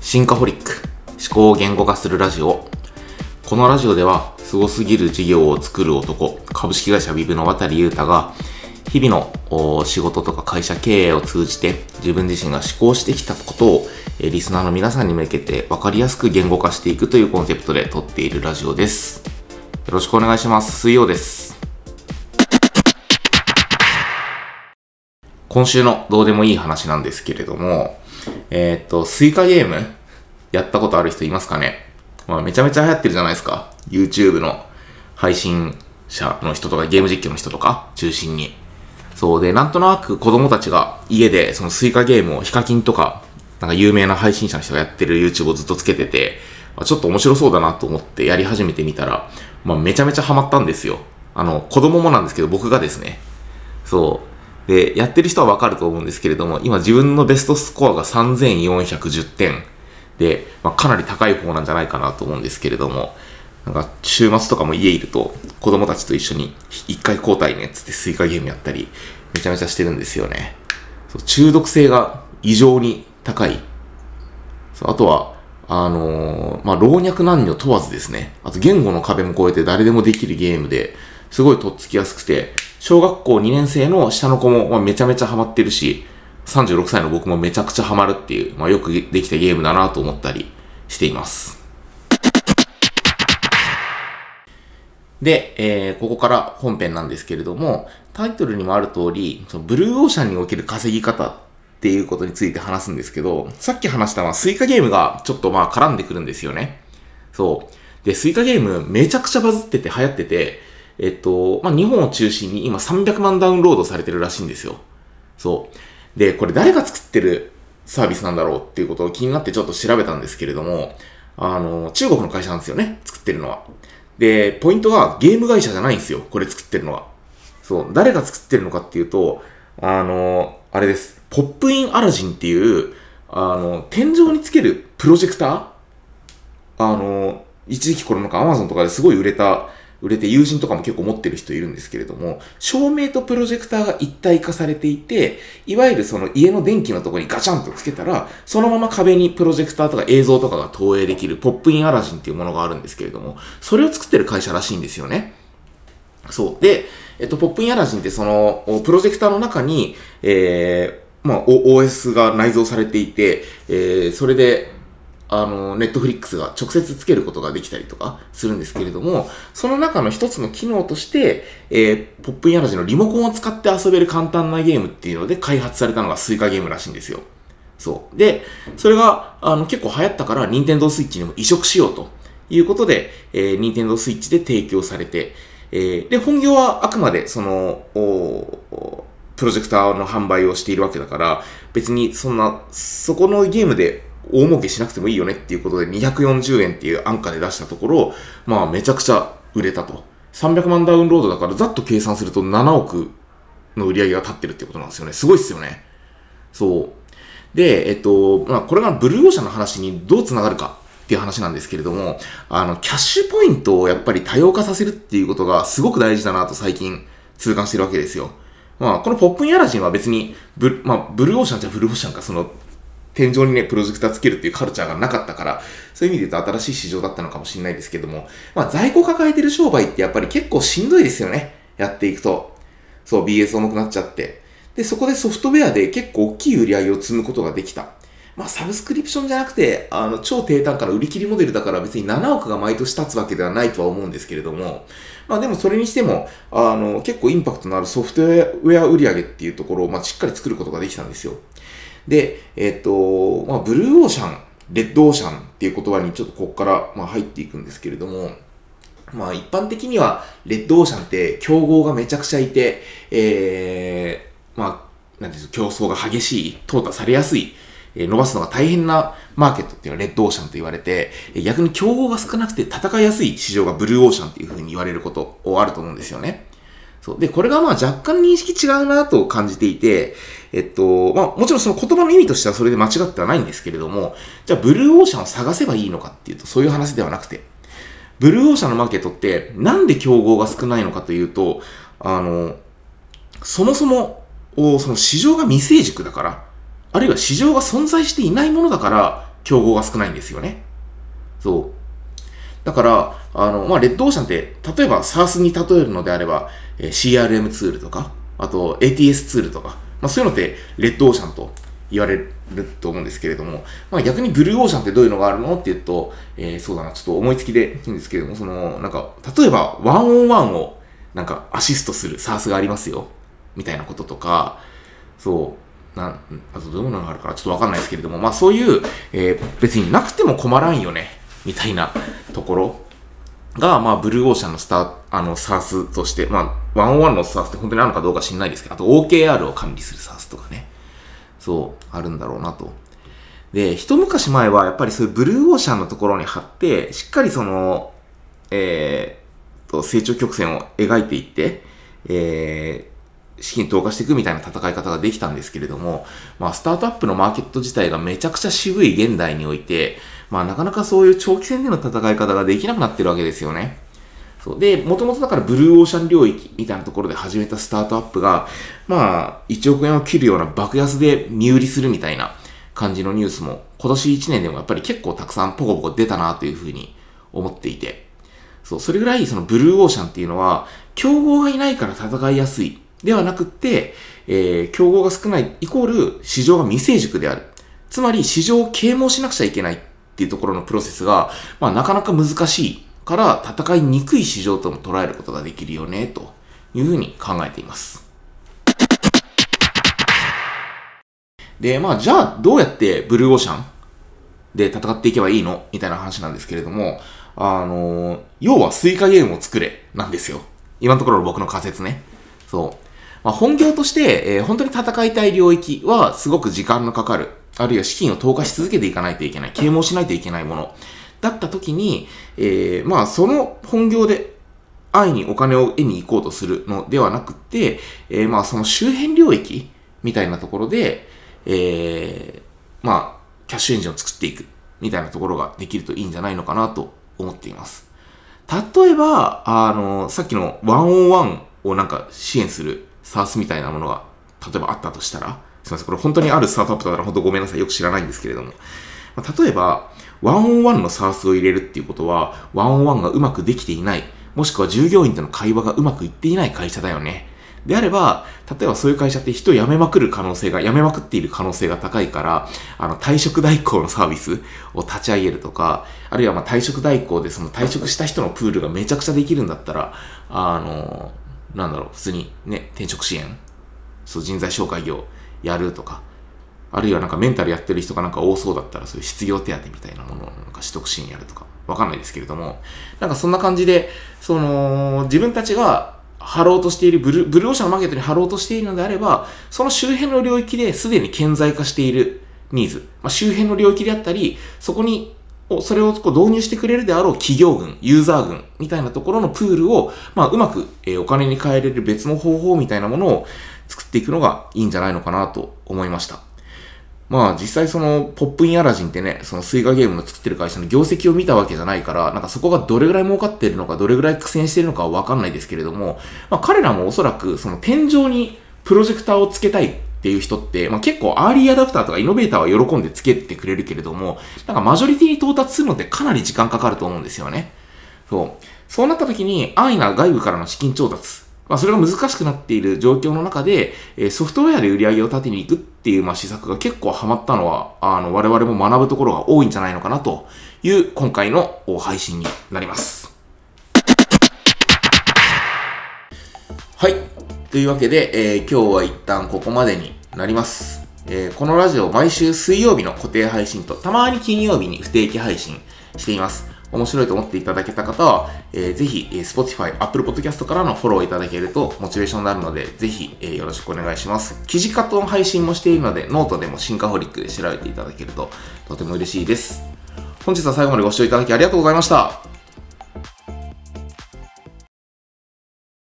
シンカホリック思考を言語化するラジオ。このラジオではすごすぎる事業を作る男株式会社ビブの渡裕太が日々の仕事とか会社経営を通じて自分自身が思考してきたことをリスナーの皆さんに向けて分かりやすく言語化していくというコンセプトで撮っているラジオです。よろしくお願いします。水曜です。今週のどうでもいい話なんですけれども、えー、っと、スイカゲームやったことある人いますかね？まあ、めちゃめちゃ流行ってるじゃないですか。YouTube の配信者の人とかゲーム実況の人とか中心に。そうで、なんとなく子供たちが家でそのスイカゲームをヒカキンとか、なんか有名な配信者の人がやってる YouTube をずっとつけてて、ちょっと面白そうだなと思ってやり始めてみたら、まあめちゃめちゃハマったんですよ。あの、子供もなんですけど僕がですね。そう。で、やってる人はわかると思うんですけれども、今自分のベストスコアが3410点。で、まあ、かなり高い方なんじゃないかなと思うんですけれども、なんか週末とかも家いると子供たちと一緒に一回交代ねっつってスイカゲームやったりめちゃめちゃしてるんですよね。そう中毒性が異常に高い。そうあとは、あのー、まあ、老若男女問わずですね。あと言語の壁も越えて誰でもできるゲームで、すごいとっつきやすくて、小学校2年生の下の子も、めちゃめちゃハマってるし、36歳の僕もめちゃくちゃハマるっていう、まあ、よくできたゲームだなと思ったりしています。で、えー、ここから本編なんですけれども、タイトルにもある通り、そのブルーオーシャンにおける稼ぎ方っていうことについて話すんですけど、さっき話したのはスイカゲームがちょっとまあ絡んでくるんですよね。そう。で、スイカゲームめちゃくちゃバズってて流行ってて、えっと、まあ日本を中心に今300万ダウンロードされてるらしいんですよ。そう。で、これ誰が作ってるサービスなんだろうっていうことを気になってちょっと調べたんですけれども、あの、中国の会社なんですよね、作ってるのは。で、ポイントはゲーム会社じゃないんですよ、これ作ってるのは。そう、誰が作ってるのかっていうと、あの、あれです。ポップインアラジンっていう、あの、天井につけるプロジェクター？あの、一時期これなんか Amazon とかですごい売れた売れて友人とかも結構持ってる人いるんですけれども、照明とプロジェクターが一体化されていて、いわゆるその家の電気のとこにガチャンとつけたら、そのまま壁にプロジェクターとか映像とかが投影できるポップインアラジンっていうものがあるんですけれども、それを作ってる会社らしいんですよね。そう。で、えっと、ポップインアラジンってその、プロジェクターの中に、えー、まあ、OS が内蔵されていて、えー、それで、あの、ネットフリックスが直接つけることができたりとかするんですけれども、その中の一つの機能として、えー、ポップインアラジのリモコンを使って遊べる簡単なゲームっていうので開発されたのがスイカゲームらしいんですよ。そう。で、それが、あの、結構流行ったから、ニンテンドースイッチにも移植しようということで、えー、ニンテンドースイッチで提供されて、えー、で、本業はあくまで、その、プロジェクターの販売をしているわけだから、別にそんな、そこのゲームで大儲けしなくてもいいよねっていうことで240円っていう安価で出したところ、まあめちゃくちゃ売れたと。300万ダウンロードだからざっと計算すると7億の売り上げが立ってるってことなんですよね。すごいっすよね。そう。で、えっと、まあこれがブルーオーシャンの話にどう繋がるかっていう話なんですけれども、あの、キャッシュポイントをやっぱり多様化させるっていうことがすごく大事だなと最近痛感してるわけですよ。まあ、このポップインアラジンは別にブ、まあ、ブルーオーシャンじゃブルーオーシャンか、その、天井にね、プロジェクターつけるっていうカルチャーがなかったから、そういう意味で言うと新しい市場だったのかもしれないですけども、まあ在庫抱えてる商売ってやっぱり結構しんどいですよね。やっていくと。そう、BS 重くなっちゃって。で、そこでソフトウェアで結構大きい売り上げを積むことができた。まあ、サブスクリプションじゃなくて、あの、超低単価の売り切りモデルだから別に7億が毎年立つわけではないとは思うんですけれども、まあでもそれにしても、あの、結構インパクトのあるソフトウェア売り上げっていうところを、まあ、しっかり作ることができたんですよ。で、えっ、と、まあ、ブルーオーシャン、レッドオーシャンっていう言葉にちょっとここから、まあ、入っていくんですけれども、まあ一般的には、レッドオーシャンって競合がめちゃくちゃいて、えー、まあ、なんていう競争が激しい、淘汰されやすい、伸ばすのが大変なマーケットっていうのはレッドオーシャンと言われて、逆に競合が少なくて戦いやすい市場がブルーオーシャンっていうふうに言われることをあると思うんですよね。そう。で、これがまあ若干認識違うなと感じていて、えっと、まあもちろんその言葉の意味としてはそれで間違ってはないんですけれども、じゃあブルーオーシャンを探せばいいのかっていうとそういう話ではなくて、ブルーオーシャンのマーケットってなんで競合が少ないのかというと、あの、そもそも、その市場が未成熟だから、あるいは市場が存在していないものだから、競合が少ないんですよね。そう。だから、あの、まあ、レッドオーシャンって、例えば SARS に例えるのであれば、えー、CRM ツールとか、あと ATS ツールとか、まあ、そういうのってレッドオーシャンと言われると思うんですけれども、まあ、逆にブルーオーシャンってどういうのがあるのって言うと、えー、そうだな、ちょっと思いつきでいいんですけれども、その、なんか、例えば、ワンオンワンを、なんか、アシストする SARS がありますよ、みたいなこととか、そう、なん、あとどういうものがあるかちょっとわかんないですけれども、まあそういう、えー、別になくても困らんよね、みたいなところが、まあ、ブルーオーシャンのスター、あの、サースとして、まあ、ワンオワンのサースって本当にあるのかどうか知んないですけど、あと OKR を管理するサースとかね。そう、あるんだろうなと。で、一昔前はやっぱりそういうブルーオーシャンのところに貼って、しっかりその、えー、と、成長曲線を描いていって、えー、資金投下していくみたいな戦い方ができたんですけれども、まあ、スタートアップのマーケット自体がめちゃくちゃ渋い現代において、まあ、なかなかそういう長期戦での戦い方ができなくなってるわけですよね。そう。で、もともとだからブルーオーシャン領域みたいなところで始めたスタートアップが、まあ、1億円を切るような爆安で身売りするみたいな感じのニュースも、今年1年でもやっぱり結構たくさんポコポコ出たなというふうに思っていて、そう、それぐらいそのブルーオーシャンっていうのは、競合がいないから戦いやすい。ではなくって、えー、競合が少ないイコール市場が未成熟である。つまり市場を啓蒙しなくちゃいけないっていうところのプロセスが、まあなかなか難しいから戦いにくい市場とも捉えることができるよね、というふうに考えています。で、まあ、じゃあ、どうやってブルーオーシャンで戦っていけばいいの？みたいな話なんですけれども、あの、要はスイカゲームを作れ、なんですよ。今のところの僕の仮説ね。そう。まあ、本業として、えー、本当に戦いたい領域はすごく時間のかかる、あるいは資金を投下し続けていかないといけない、啓蒙しないといけないもの。だった時に、えー、まあ、その本業で愛にお金を得に行こうとするのではなくて、えー、まあ、その周辺領域みたいなところで、えー、まあ、キャッシュエンジンを作っていくみたいなところができるといいんじゃないのかなと思っています。例えば、あの、さっきのワンオンワンをなんか支援する SARS みたいなものが、例えばあったとしたら、すみません、これ本当にあるスタートアップだから本当ごめんなさい、よく知らないんですけれども、まあ、例えば、ワンオンワンのサースを入れるっていうことは、ワンオンワンがうまくできていない、もしくは従業員との会話がうまくいっていない会社だよね。であれば、例えばそういう会社って人を辞めまくる可能性が、辞めまくっている可能性が高いから、あの、退職代行のサービスを立ち上げるとか、あるいはまあ退職代行でその退職した人のプールがめちゃくちゃできるんだったら、あの、なんだろう、普通にね、転職支援、そう人材紹介業？やるとか、あるいはなんかメンタルやってる人がなんか多そうだったらそういう失業手当みたいなものをなんか取得支援やるとか、わかんないですけれども、なんかそんな感じで、その、自分たちが貼ろうとしているブル、ブルーオーシャンマーケットに貼ろうとしているのであれば、その周辺の領域ですでに顕在化しているニーズ、まあ、周辺の領域であったり、そこにそれをこう導入してくれるであろう企業群、ユーザー群みたいなところのプールを、まあ、うまく、えお金に変えれる別の方法みたいなものを作っていくのがいいんじゃないのかなと思いました。まあ実際そのポップインアラジンってね、そのスイカゲームの作ってる会社の業績を見たわけじゃないから、なんかそこがどれぐらい儲かってるのか、どれぐらい苦戦してるのかはわかんないですけれども、まあ彼らもおそらくその天井にプロジェクターをつけたいっていう人って、まあ結構アーリーアダプターとかイノベーターは喜んでつけてくれるけれども、なんかマジョリティに到達するのってかなり時間かかると思うんですよね。そう。そうなった時に安易な外部からの資金調達まあ、それが難しくなっている状況の中で、えソフトウェアで売り上げを立てに行くっていう、まあ、施策が結構ハマったのは、あの、我々も学ぶところが多いんじゃないのかなという今回の配信になります。はい。というわけで、えー、今日は一旦ここまでになります。えー、このラジオ毎週水曜日の固定配信と、たまに金曜日に不定期配信しています。面白いと思っていただけた方は、えー、ぜひ、えー、Spotify、Apple Podcast からのフォローいただけるとモチベーションになるので、ぜひ、えー、よろしくお願いします。記事化と配信もしているので、ノートでもシンカホリックで調べていただけるととても嬉しいです。本日は最後までご視聴いただきありがとうございました。